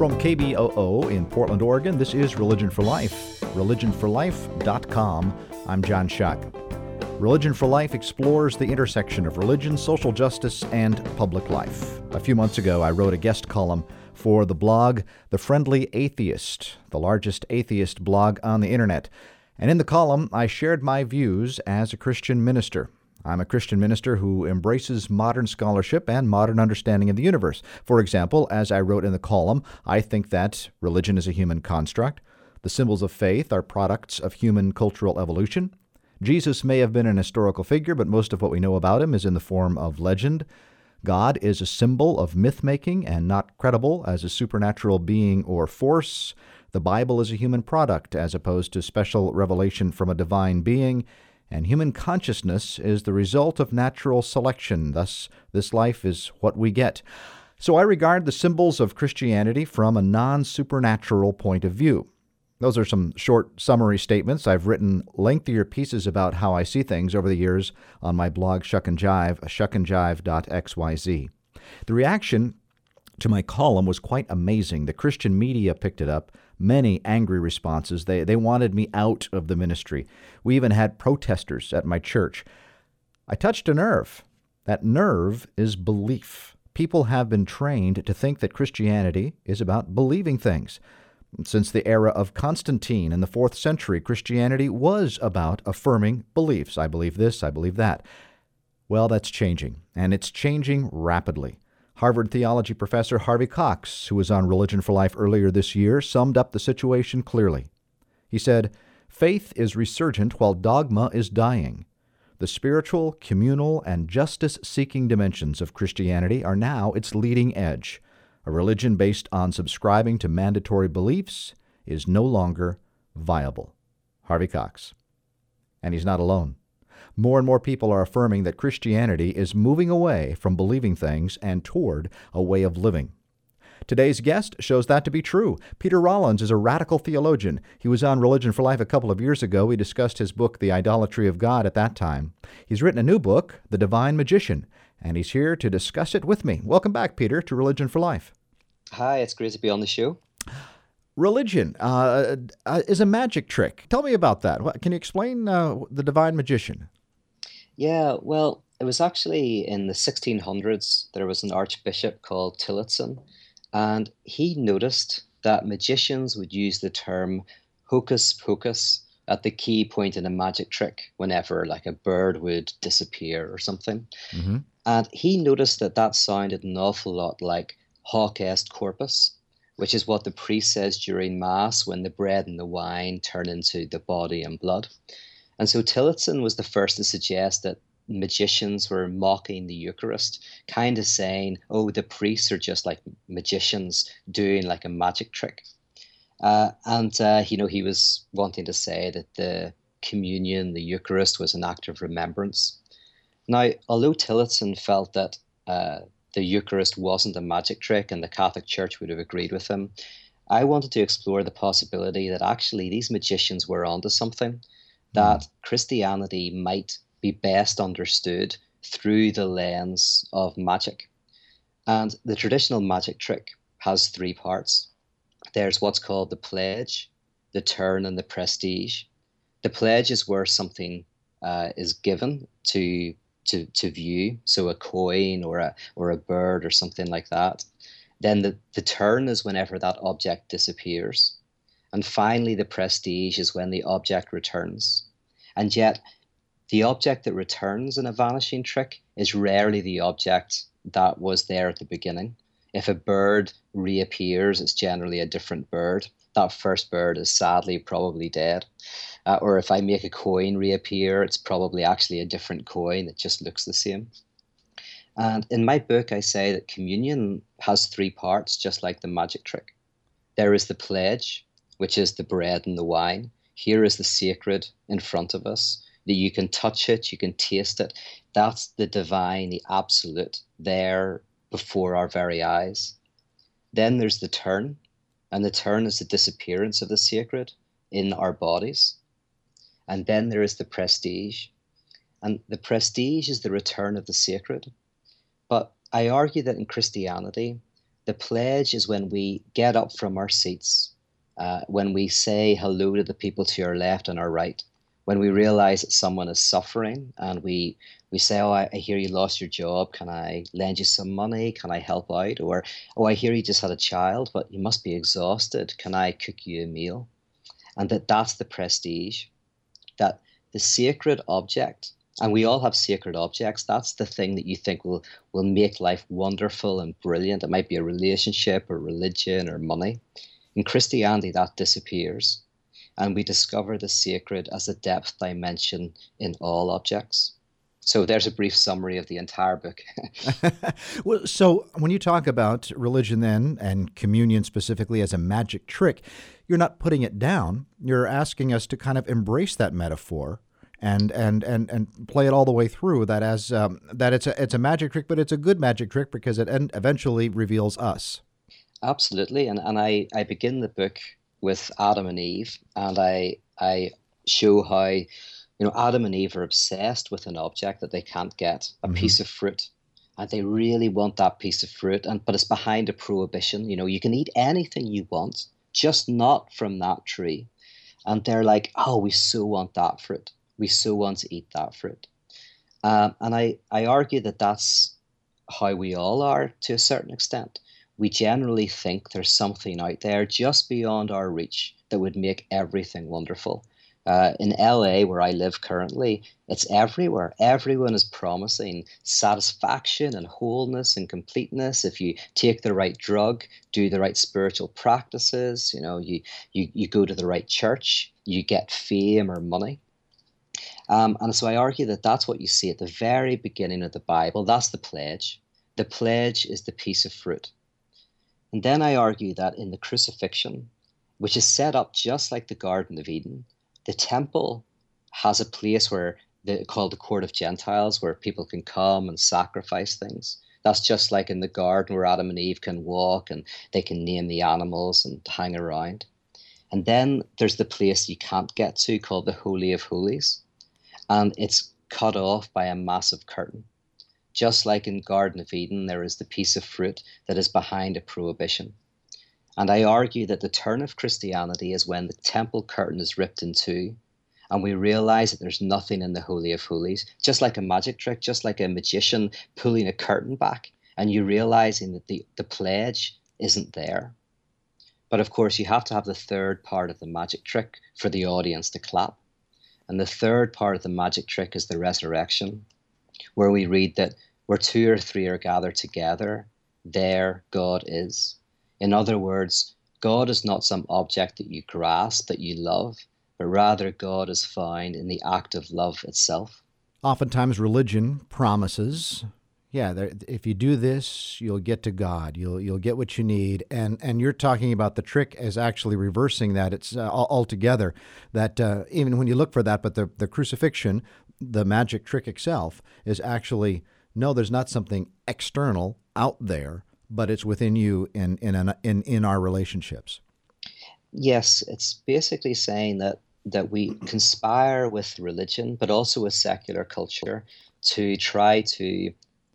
From KBOO in Portland, Oregon, this is Religion for Life. ReligionForLife.com. I'm John Shuck. Religion for Life explores the intersection of religion, social justice, and public life. A few months ago, I wrote a guest column for the blog The Friendly Atheist, the largest atheist blog on the internet. And in the column, I shared my views as a Christian minister. I'm a Christian minister who embraces modern scholarship and modern understanding of the universe. For example, as I wrote in the column, I think that religion is a human construct. The symbols of faith are products of human cultural evolution. Jesus may have been an historical figure, but most of what we know about him is in the form of legend. God is a symbol of myth making and not credible as a supernatural being or force. The Bible is a human product as opposed to special revelation from a divine being and human consciousness is the result of natural selection. Thus, this life is what we get. So I regard the symbols of Christianity from a non supernatural point of view. Those are some short summary statements. I've written lengthier pieces about how I see things over the years on my blog Shuck and Jive, shuckandjive.xyz. The reaction to my column was quite amazing. The Christian media picked it up, many angry responses. They, they wanted me out of the ministry. We even had protesters at my church. I touched a nerve. That nerve is belief. People have been trained to think that Christianity is about believing things. Since the era of Constantine in the fourth century, Christianity was about affirming beliefs. I believe this, I believe that. Well, that's changing, and it's changing rapidly. Harvard theology professor Harvey Cox, who was on Religion for Life earlier this year, summed up the situation clearly. He said, Faith is resurgent while dogma is dying. The spiritual, communal, and justice seeking dimensions of Christianity are now its leading edge. A religion based on subscribing to mandatory beliefs is no longer viable. Harvey Cox. And he's not alone. More and more people are affirming that Christianity is moving away from believing things and toward a way of living. Today's guest shows that to be true. Peter Rollins is a radical theologian. He was on Religion for Life a couple of years ago. We discussed his book, The Idolatry of God, at that time. He's written a new book, The Divine Magician, and he's here to discuss it with me. Welcome back, Peter, to Religion for Life. Hi, it's great to be on the show. Religion uh, uh, is a magic trick. Tell me about that. Can you explain uh, the Divine Magician? Yeah, well, it was actually in the 1600s. There was an archbishop called Tillotson, and he noticed that magicians would use the term hocus pocus at the key point in a magic trick whenever like a bird would disappear or something. Mm-hmm. And he noticed that that sounded an awful lot like hoc est corpus, which is what the priest says during Mass when the bread and the wine turn into the body and blood. And so Tillotson was the first to suggest that magicians were mocking the Eucharist, kind of saying, oh, the priests are just like magicians doing like a magic trick. Uh, and, uh, you know, he was wanting to say that the communion, the Eucharist, was an act of remembrance. Now, although Tillotson felt that uh, the Eucharist wasn't a magic trick and the Catholic Church would have agreed with him, I wanted to explore the possibility that actually these magicians were onto something that Christianity might be best understood through the lens of magic. And the traditional magic trick has three parts there's what's called the pledge, the turn, and the prestige. The pledge is where something uh, is given to to to view, so a coin or a or a bird or something like that. Then the, the turn is whenever that object disappears. And finally, the prestige is when the object returns. And yet, the object that returns in a vanishing trick is rarely the object that was there at the beginning. If a bird reappears, it's generally a different bird. That first bird is sadly probably dead. Uh, or if I make a coin reappear, it's probably actually a different coin. It just looks the same. And in my book, I say that communion has three parts, just like the magic trick. There is the pledge, which is the bread and the wine. Here is the sacred in front of us. That you can touch it, you can taste it. That's the divine, the absolute, there before our very eyes. Then there's the turn, and the turn is the disappearance of the sacred in our bodies. And then there is the prestige, and the prestige is the return of the sacred. But I argue that in Christianity, the pledge is when we get up from our seats, uh, when we say hello to the people to your left and our right, when we realize that someone is suffering and we we say, "Oh, I, I, hear you lost your job. Can I lend you some money? Can I help out?" Or, "Oh, I hear you just had a child, but you must be exhausted. Can I cook you a meal?" And that that's the prestige, that the sacred object, and we all have sacred objects. That's the thing that you think will will make life wonderful and brilliant. It might be a relationship or religion or money. In Christianity, that disappears, and we discover the sacred as a depth dimension in all objects. So there's a brief summary of the entire book. well, so when you talk about religion then and communion specifically as a magic trick, you're not putting it down. You're asking us to kind of embrace that metaphor and and and and play it all the way through. That as um, that it's a it's a magic trick, but it's a good magic trick because it eventually reveals us. Absolutely, and and I I begin the book with Adam and Eve, and I I show how you know, Adam and Eve are obsessed with an object that they can't get, a mm-hmm. piece of fruit. And they really want that piece of fruit, and but it's behind a prohibition. You know, you can eat anything you want, just not from that tree. And they're like, oh, we so want that fruit. We so want to eat that fruit. Um, and I, I argue that that's how we all are to a certain extent. We generally think there's something out there just beyond our reach that would make everything wonderful. Uh, in LA, where I live currently, it's everywhere. Everyone is promising satisfaction and wholeness and completeness if you take the right drug, do the right spiritual practices. You know, you you you go to the right church, you get fame or money. Um, and so I argue that that's what you see at the very beginning of the Bible. That's the pledge. The pledge is the piece of fruit. And then I argue that in the crucifixion, which is set up just like the Garden of Eden, the temple has a place where the, called the court of Gentiles, where people can come and sacrifice things. That's just like in the garden where Adam and Eve can walk and they can name the animals and hang around. And then there's the place you can't get to called the Holy of Holies. And it's cut off by a massive curtain. Just like in Garden of Eden, there is the piece of fruit that is behind a prohibition. And I argue that the turn of Christianity is when the temple curtain is ripped in two and we realize that there's nothing in the Holy of Holies, just like a magic trick, just like a magician pulling a curtain back, and you realizing that the, the pledge isn't there. But of course, you have to have the third part of the magic trick for the audience to clap. And the third part of the magic trick is the resurrection, where we read that where two or three are gathered together, there God is. In other words, God is not some object that you grasp, that you love, but rather God is found in the act of love itself. Oftentimes, religion promises, yeah, if you do this, you'll get to God. You'll you'll get what you need, and and you're talking about the trick as actually reversing that. It's uh, altogether that uh, even when you look for that, but the the crucifixion, the magic trick itself, is actually no. There's not something external out there but it's within you in in in in our relationships. Yes, it's basically saying that that we conspire with religion, but also with secular culture, to try to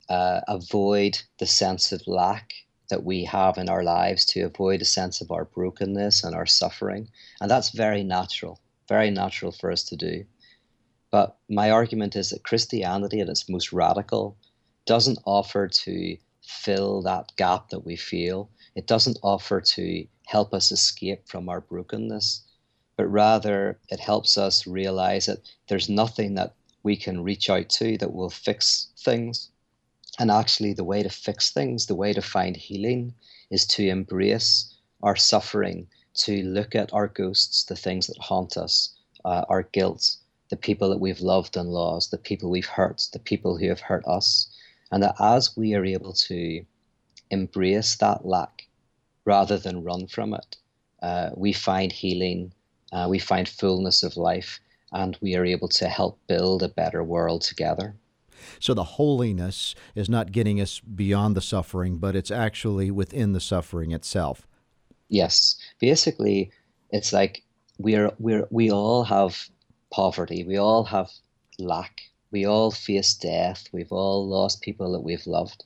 uh, avoid the sense of lack that we have in our lives, to avoid a sense of our brokenness and our suffering, and that's very natural, very natural for us to do. But my argument is that Christianity, at its most radical, doesn't offer to fill that gap that we feel. It doesn't offer to help us escape from our brokenness, but rather it helps us realize that there's nothing that we can reach out to that will fix things. And actually, the way to fix things, the way to find healing, is to embrace our suffering, to look at our ghosts, the things that haunt us, uh, our guilt, the people that we've loved and lost, the people we've hurt, the people who have hurt us, and that as we are able to embrace that lack rather than run from it, uh, we find healing, uh, we find fullness of life, and we are able to help build a better world together. So the holiness is not getting us beyond the suffering, but it's actually within the suffering itself. Yes. Basically, it's like we're we're we all have poverty, we all have lack, we all face death. We've all lost people that we've loved.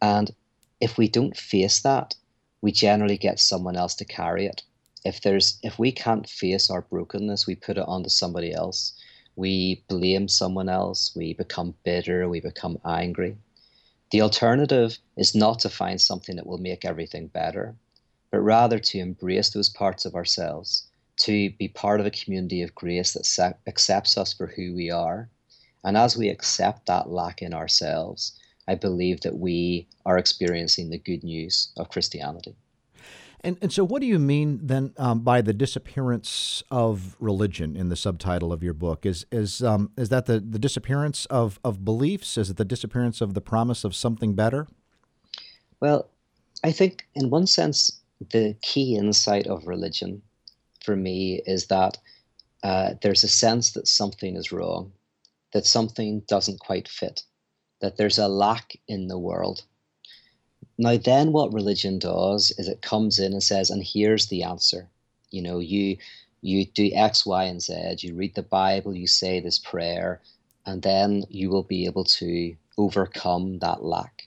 And if we don't face that, we generally get someone else to carry it. If there's if we can't face our brokenness, we put it onto somebody else. We blame someone else, we become bitter, we become angry. The alternative is not to find something that will make everything better, but rather to embrace those parts of ourselves, to be part of a community of grace that accepts us for who we are. And as we accept that lack in ourselves, I believe that we are experiencing the good news of Christianity. And, and so, what do you mean then um, by the disappearance of religion in the subtitle of your book? Is is um, is that the, the disappearance of, of beliefs? Is it the disappearance of the promise of something better? Well, I think in one sense, the key insight of religion for me is that uh, there's a sense that something is wrong, that something doesn't quite fit, that there's a lack in the world. Now, then, what religion does is it comes in and says, and here's the answer. You know, you you do X, Y, and Z. You read the Bible, you say this prayer, and then you will be able to overcome that lack.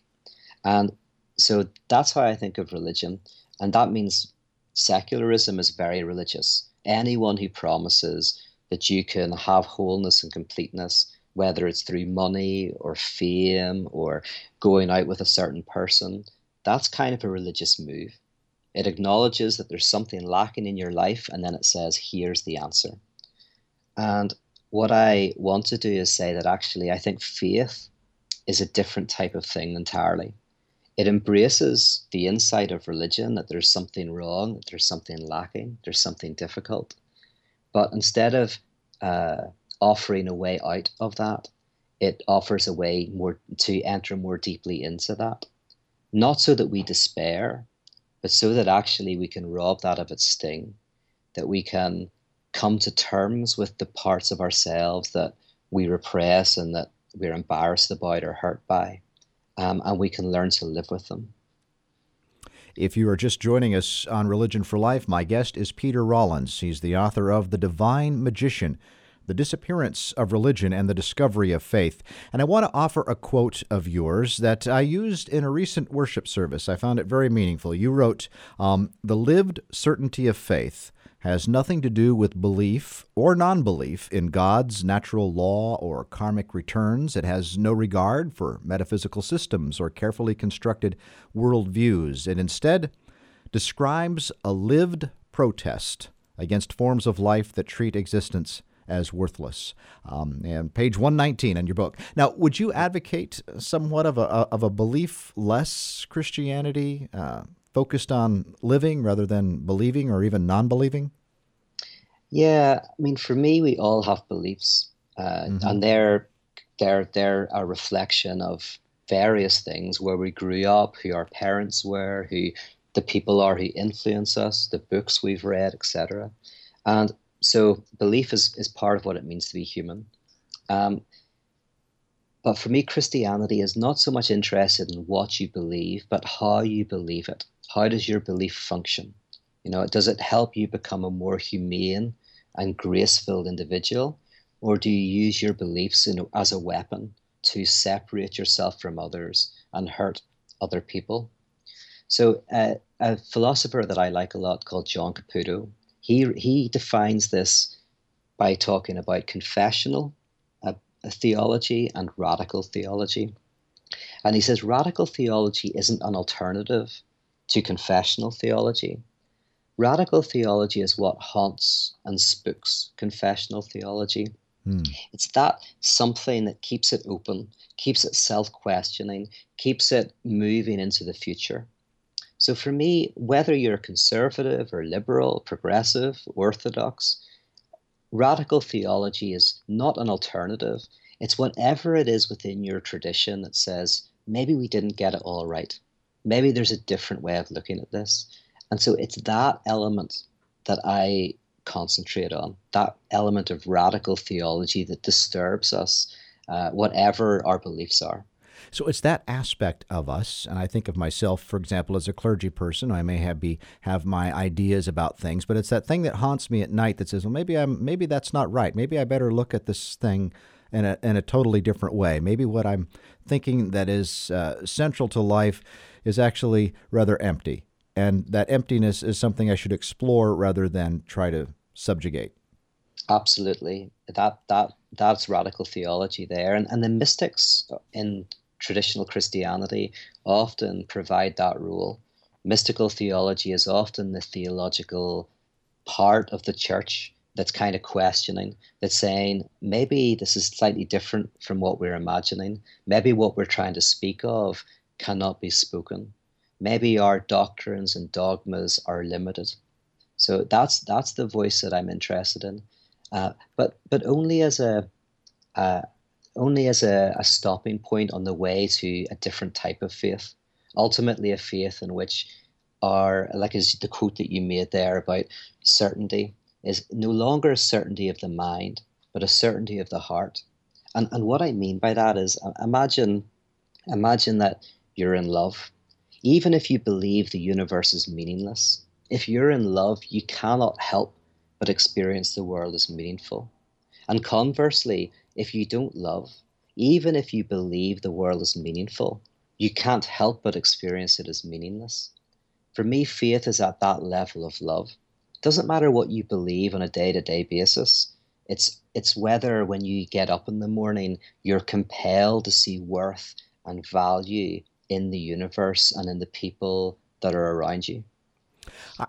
And so that's how I think of religion, and that means secularism is very religious. Anyone who promises that you can have wholeness and completeness whether it's through money or fame or going out with a certain person, that's kind of a religious move. It acknowledges that there's something lacking in your life and then it says, here's the answer. And what I want to do is say that actually I think faith is a different type of thing entirely. It embraces the insight of religion that there's something wrong, that there's something lacking, there's something difficult. But instead of uh, offering a way out of that. It offers a way more to enter more deeply into that. Not so that we despair, but so that actually we can rob that of its sting, that we can come to terms with the parts of ourselves that we repress and that we're embarrassed about or hurt by, um, and we can learn to live with them. If you are just joining us on Religion for Life, my guest is Peter Rollins. He's the author of The Divine Magician the disappearance of religion and the discovery of faith. And I want to offer a quote of yours that I used in a recent worship service. I found it very meaningful. You wrote, um, The lived certainty of faith has nothing to do with belief or non belief in God's natural law or karmic returns. It has no regard for metaphysical systems or carefully constructed worldviews. It instead describes a lived protest against forms of life that treat existence as worthless. Um, and page 119 in your book. Now, would you advocate somewhat of a, of a belief less Christianity, uh, focused on living rather than believing or even non believing? Yeah, I mean, for me, we all have beliefs, uh, mm-hmm. and they're, they're, they're a reflection of various things where we grew up, who our parents were, who the people are who influence us, the books we've read, etc. And so belief is, is part of what it means to be human. Um, but for me, Christianity is not so much interested in what you believe, but how you believe it. How does your belief function? You know, does it help you become a more humane and grace-filled individual, or do you use your beliefs in, as a weapon to separate yourself from others and hurt other people? So, uh, a philosopher that I like a lot called John Caputo, he he defines this by talking about confessional theology and radical theology. And he says radical theology isn't an alternative to confessional theology. Radical theology is what haunts and spooks confessional theology. Hmm. It's that something that keeps it open, keeps it self questioning, keeps it moving into the future. So for me, whether you're conservative or liberal, progressive, orthodox, radical theology is not an alternative. It's whatever it is within your tradition that says, maybe we didn't get it all right. Maybe there's a different way of looking at this. And so it's that element that I concentrate on, that element of radical theology that disturbs us, uh, whatever our beliefs are. So it's that aspect of us, and I think of myself, for example, as a clergy person. I may have be have my ideas about things, but it's that thing that haunts me at night that says, "Well, maybe I'm maybe that's not right. Maybe I better look at this thing." in a, in a totally different way. Maybe what I'm thinking that is uh, central to life is actually rather empty. And that emptiness is something I should explore rather than try to subjugate. Absolutely. That that that's radical theology there. And and the mystics in traditional Christianity often provide that rule. Mystical theology is often the theological part of the church that's kind of questioning, that's saying maybe this is slightly different from what we're imagining. Maybe what we're trying to speak of cannot be spoken. Maybe our doctrines and dogmas are limited. So that's that's the voice that I'm interested in, uh, but but only as a uh, only as a, a stopping point on the way to a different type of faith. Ultimately, a faith in which our like is the quote that you made there about certainty is no longer a certainty of the mind, but a certainty of the heart. And and what I mean by that is uh, imagine imagine that you're in love. Even if you believe the universe is meaningless, if you're in love, you cannot help but experience the world as meaningful. And conversely, if you don't love, even if you believe the world is meaningful, you can't help but experience it as meaningless. For me, faith is at that level of love. It doesn't matter what you believe on a day to day basis. It's, it's whether when you get up in the morning, you're compelled to see worth and value in the universe and in the people that are around you.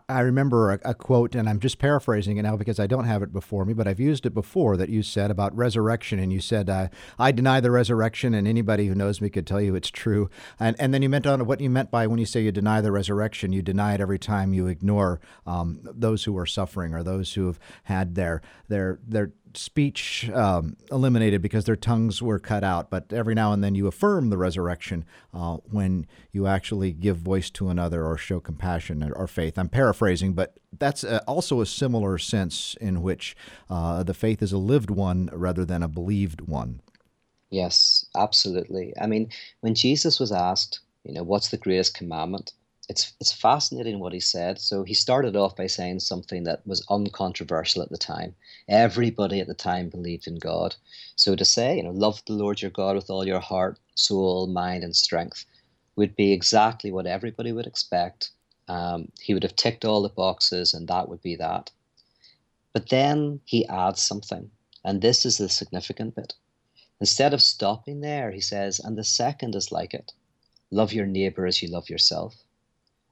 I remember a, a, quote, and I'm just paraphrasing it now because I don't have it before me, but I've used it before that you said about resurrection. And you said, uh, I deny the resurrection, and anybody who knows me could tell you it's true. And, and then you meant on what you meant by when you say you deny the resurrection, you deny it every time you ignore um, those who are suffering or those who have had their, their, their speech um, eliminated because their tongues were cut out, but every now and then you affirm the resurrection uh, when you actually give voice to another or show compassion or, or faith. I'm paraphrasing, but that's a, also a similar sense in which uh, the faith is a lived one rather than a believed one. Yes, absolutely. I mean, when Jesus was asked, you know, what's the greatest commandment? it's it's fascinating what he said. So he started off by saying something that was uncontroversial at the time. Everybody at the time believed in God. So to say, you know, love the Lord your God with all your heart, soul, mind, and strength would be exactly what everybody would expect. Um, he would have ticked all the boxes, and that would be that. But then he adds something, and this is the significant bit. Instead of stopping there, he says, and the second is like it love your neighbor as you love yourself.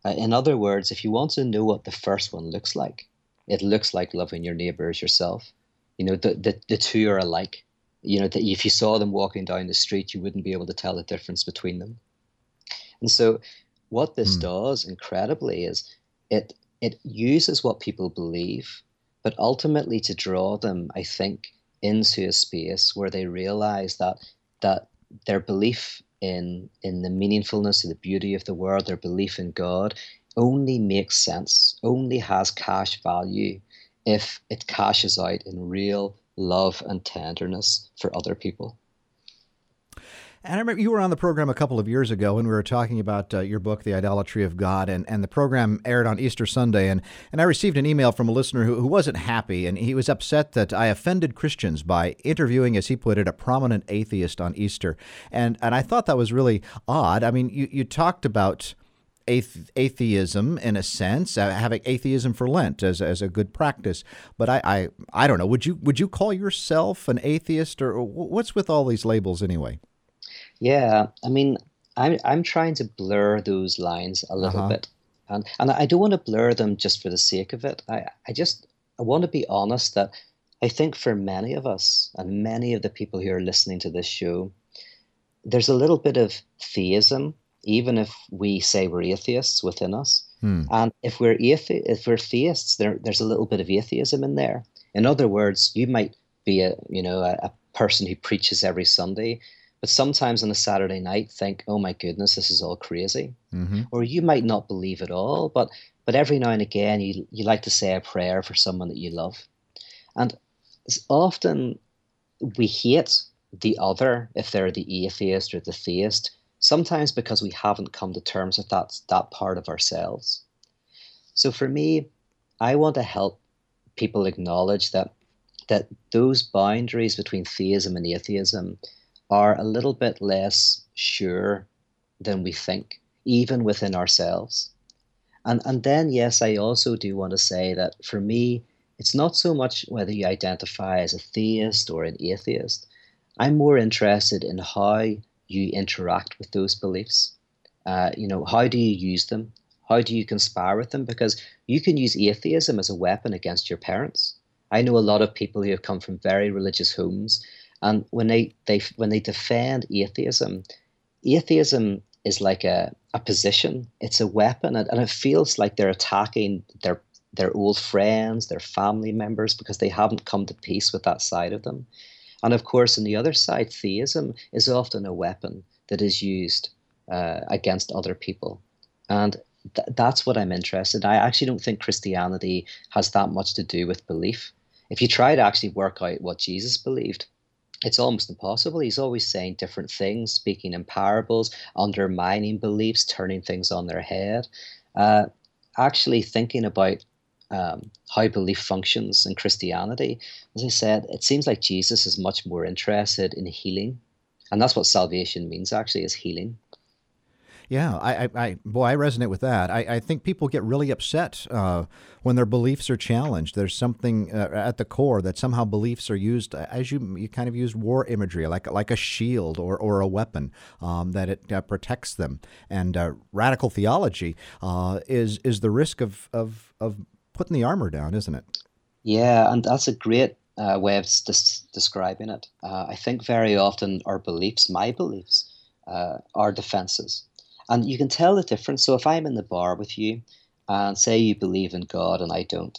Uh, in other words, if you want to know what the first one looks like, it looks like loving your neighbor as yourself. You know, the, the, the two are alike. You know, that if you saw them walking down the street, you wouldn't be able to tell the difference between them. And so, what this mm. does incredibly is it it uses what people believe, but ultimately to draw them, I think, into a space where they realize that that their belief in in the meaningfulness of the beauty of the world, their belief in God, only makes sense, only has cash value if it cashes out in real love and tenderness for other people. And I remember you were on the program a couple of years ago when we were talking about uh, your book, The Idolatry of God, and, and the program aired on Easter Sunday. And, and I received an email from a listener who, who wasn't happy, and he was upset that I offended Christians by interviewing, as he put it, a prominent atheist on Easter. And, and I thought that was really odd. I mean, you, you talked about atheism in a sense, uh, having atheism for Lent as, as a good practice. But I, I I don't know. Would you would you call yourself an atheist, or what's with all these labels anyway? Yeah, I mean, I'm I'm trying to blur those lines a little uh-huh. bit, and and I don't want to blur them just for the sake of it. I I just I want to be honest that I think for many of us and many of the people who are listening to this show, there's a little bit of theism, even if we say we're atheists within us. Hmm. And if we're athe- if we're theists, there there's a little bit of atheism in there. In other words, you might be a you know a, a person who preaches every Sunday, but sometimes on a Saturday night think, oh my goodness, this is all crazy. Mm-hmm. Or you might not believe it all, but but every now and again you you like to say a prayer for someone that you love. And it's often we hate the other if they're the atheist or the theist, sometimes because we haven't come to terms with that that part of ourselves. So for me, I want to help people acknowledge that that those boundaries between theism and atheism are a little bit less sure than we think, even within ourselves. And, and then, yes, I also do want to say that for me, it's not so much whether you identify as a theist or an atheist. I'm more interested in how you interact with those beliefs. Uh, you know, how do you use them? How do you conspire with them? Because you can use atheism as a weapon against your parents. I know a lot of people who have come from very religious homes, and when they, they when they defend atheism, atheism is like a, a position. It's a weapon, and, and it feels like they're attacking their their old friends, their family members, because they haven't come to peace with that side of them. And of course, on the other side, theism is often a weapon that is used uh, against other people. And th- that's what I'm interested in. I actually don't think Christianity has that much to do with belief. If you try to actually work out what Jesus believed, it's almost impossible. He's always saying different things, speaking in parables, undermining beliefs, turning things on their head. Uh, actually, thinking about um, how belief functions in Christianity, as I said, it seems like Jesus is much more interested in healing. And that's what salvation means, actually, is healing. Yeah, I, I, I, boy, I resonate with that. I, I think people get really upset uh, when their beliefs are challenged. There's something uh, at the core that somehow beliefs are used, uh, as you you kind of use war imagery, like like a shield or, or a weapon um, that it uh, protects them. And uh, radical theology uh, is is the risk of, of of putting the armor down, isn't it? Yeah, and that's a great way of des- describing it. I think very often our beliefs, my beliefs, are defenses and you can tell the difference. So if I'm in the bar with you and say you believe in God and I don't,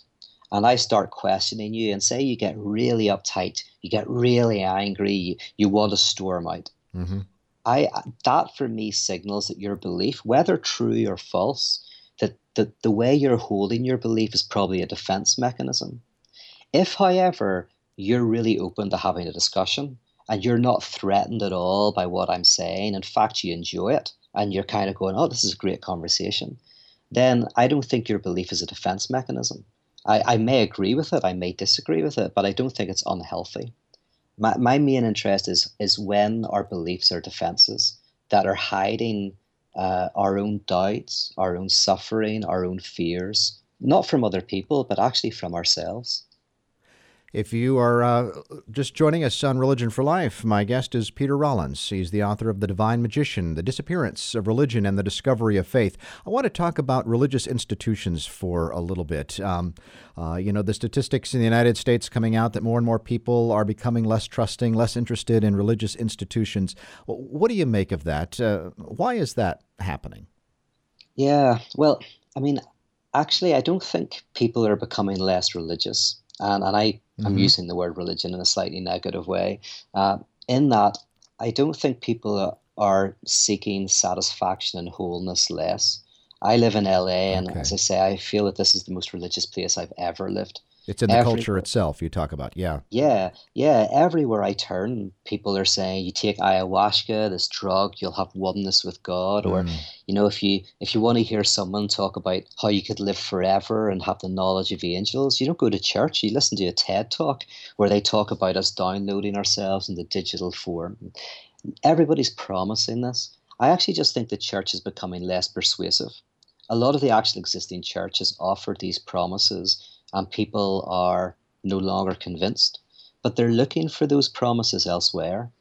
and I start questioning you and say you get really uptight, you get really angry, you, you want to storm out. Mm-hmm. I that for me signals that your belief, whether true or false, that, that the way you're holding your belief is probably a defense mechanism. If, however, you're really open to having a discussion and you're not threatened at all by what I'm saying, in fact, you enjoy it, and you're kind of going, oh, this is a great conversation, then I don't think your belief is a defense mechanism. I, I may agree with it, I may disagree with it, but I don't think it's unhealthy. My, my main interest is, is when our beliefs are defenses that are hiding uh, our own doubts, our own suffering, our own fears, not from other people, but actually from ourselves. If you are uh, just joining us on Religion for Life, my guest is Peter Rollins. He's the author of The Divine Magician, The Disappearance of Religion and the Discovery of Faith. I want to talk about religious institutions for a little bit. Um, uh, you know, the statistics in the United States coming out that more and more people are becoming less trusting, less interested in religious institutions. What do you make of that? Uh, why is that happening? Yeah, well, I mean, actually, I don't think people are becoming less religious and, and I mm-hmm. am using the word religion in a slightly negative way. Uh, in that, I don't think people are seeking satisfaction and wholeness less. I live in LA, and okay. as I say, I feel that this is the most religious place I've ever lived. It's in the culture itself you talk about, yeah. Yeah, yeah. Everywhere I turn, people are saying you take ayahuasca, this drug, you'll have oneness with God. Or, mm. you know, if you if you want to hear someone talk about how you could live forever and have the knowledge of angels, you don't go to church. You listen to a TED talk where they talk about us downloading ourselves in the digital form. Everybody's promising this. I actually just think the church is becoming less persuasive. A lot of the actual existing churches offer these promises and people are no longer convinced, but they're looking for those promises elsewhere.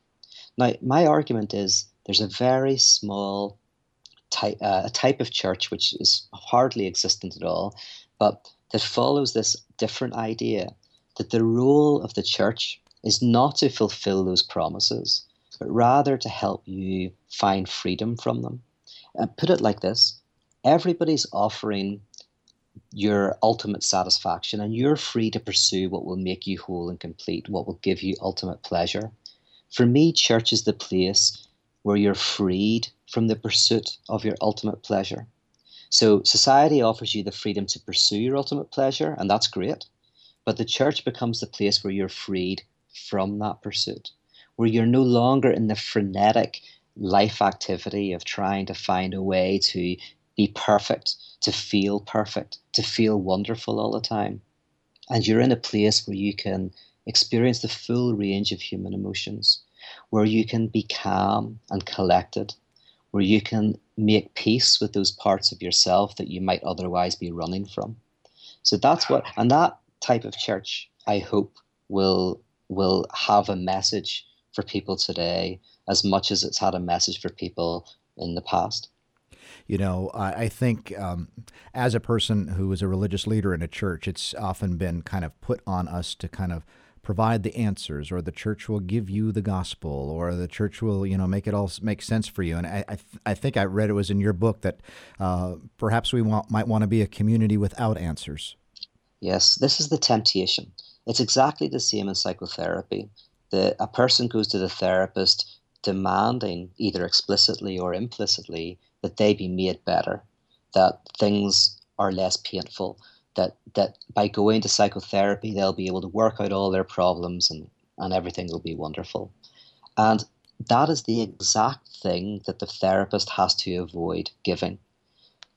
Now, my argument is there's a very small type, uh, a type of church which is hardly existent at all, but that follows this different idea that the role of the church is not to fulfill those promises, but rather to help you find freedom from them. And put it like this everybody's offering your ultimate satisfaction and you're free to pursue what will make you whole and complete, what will give you ultimate pleasure. For me, church is the place where you're freed from the pursuit of your ultimate pleasure. So, society offers you the freedom to pursue your ultimate pleasure, and that's great. But the church becomes the place where you're freed from that pursuit, where you're no longer in the frenetic life activity of trying to find a way to be perfect, to feel perfect, to feel wonderful all the time. And you're in a place where you can experience the full range of human emotions, where you can be calm and collected, where you can make peace with those parts of yourself that you might otherwise be running from. So that's what, and that type of church, I hope, will will have a message for people today as much as it's had a message for people in the past. You know, I, I think um, as a person who is a religious leader in a church, it's often been kind of put on us to kind of provide the answers or the church will give you the gospel or the church will you know make it all make sense for you. And i i, th- I think i read it was in your book that uh, perhaps we want, might want to be a community without answers. Yes this is the temptation. It's exactly the same in psychotherapy. The, a person goes to the therapist demanding either explicitly or implicitly that they be made better, that things are less painful, that that by going to psychotherapy they'll be able to work out all their problems and, and everything will be wonderful. And that is the exact thing that the therapist has to avoid giving.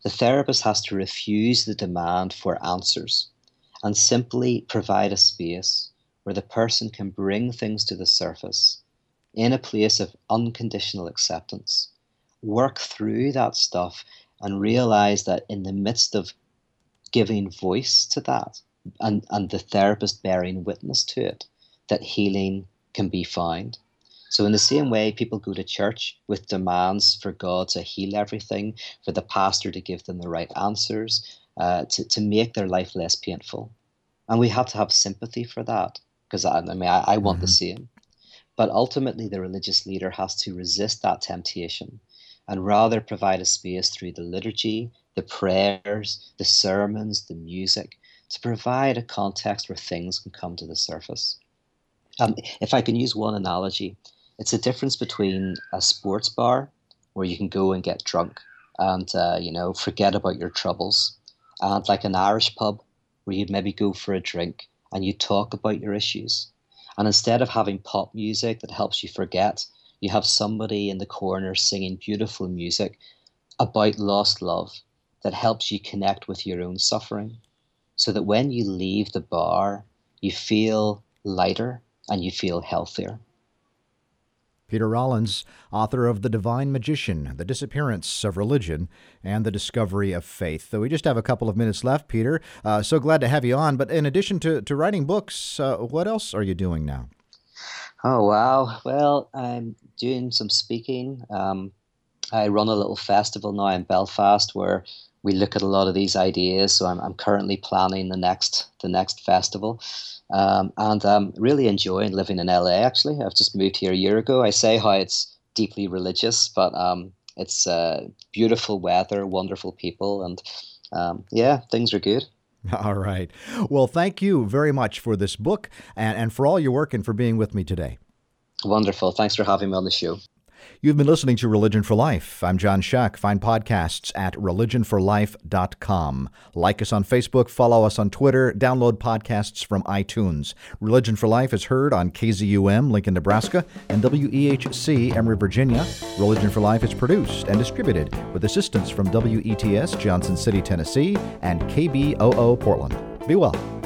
The therapist has to refuse the demand for answers and simply provide a space where the person can bring things to the surface in a place of unconditional acceptance work through that stuff and realize that in the midst of giving voice to that and, and the therapist bearing witness to it, that healing can be found. So, in the same way, people go to church with demands for God to heal everything, for the pastor to give them the right answers, uh, to, to make their life less painful. And we have to have sympathy for that because I, I mean, I, I want mm-hmm. the same. But ultimately, the religious leader has to resist that temptation and rather provide a space through the liturgy, the prayers, the sermons, the music, to provide a context where things can come to the surface. Um, if I can use one analogy, it's a difference between a sports bar where you can go and get drunk and uh, you know forget about your troubles, and like an Irish pub where you'd maybe go for a drink and you talk about your issues. And instead of having pop music that helps you forget, you have somebody in the corner singing beautiful music about lost love that helps you connect with your own suffering so that when you leave the bar, you feel lighter and you feel healthier. Peter Rollins, author of The Divine Magician, The Disappearance of Religion, and The Discovery of Faith. So we just have a couple of minutes left, Peter. Uh, so glad to have you on. But in addition to, to writing books, uh, what else are you doing now? Oh, wow. Well, I'm doing some speaking. Um, I run a little festival now in Belfast where we look at a lot of these ideas. So I'm, I'm currently planning the next the next festival, um, and I'm really enjoying living in LA. Actually, I've just moved here a year ago. I say how it's deeply religious, but um, it's uh, beautiful weather, wonderful people, and um, yeah, things are good. All right. Well, thank you very much for this book and, and for all your work and for being with me today. Wonderful. Thanks for having me on the show. You've been listening to Religion for Life. I'm John Shuck. Find podcasts at religionforlife.com. Like us on Facebook, follow us on Twitter, download podcasts from iTunes. Religion for Life is heard on KZUM, Lincoln, Nebraska, and WEHC, Emory, Virginia. Religion for Life is produced and distributed with assistance from WETS, Johnson City, Tennessee, and KBOO, Portland. Be well.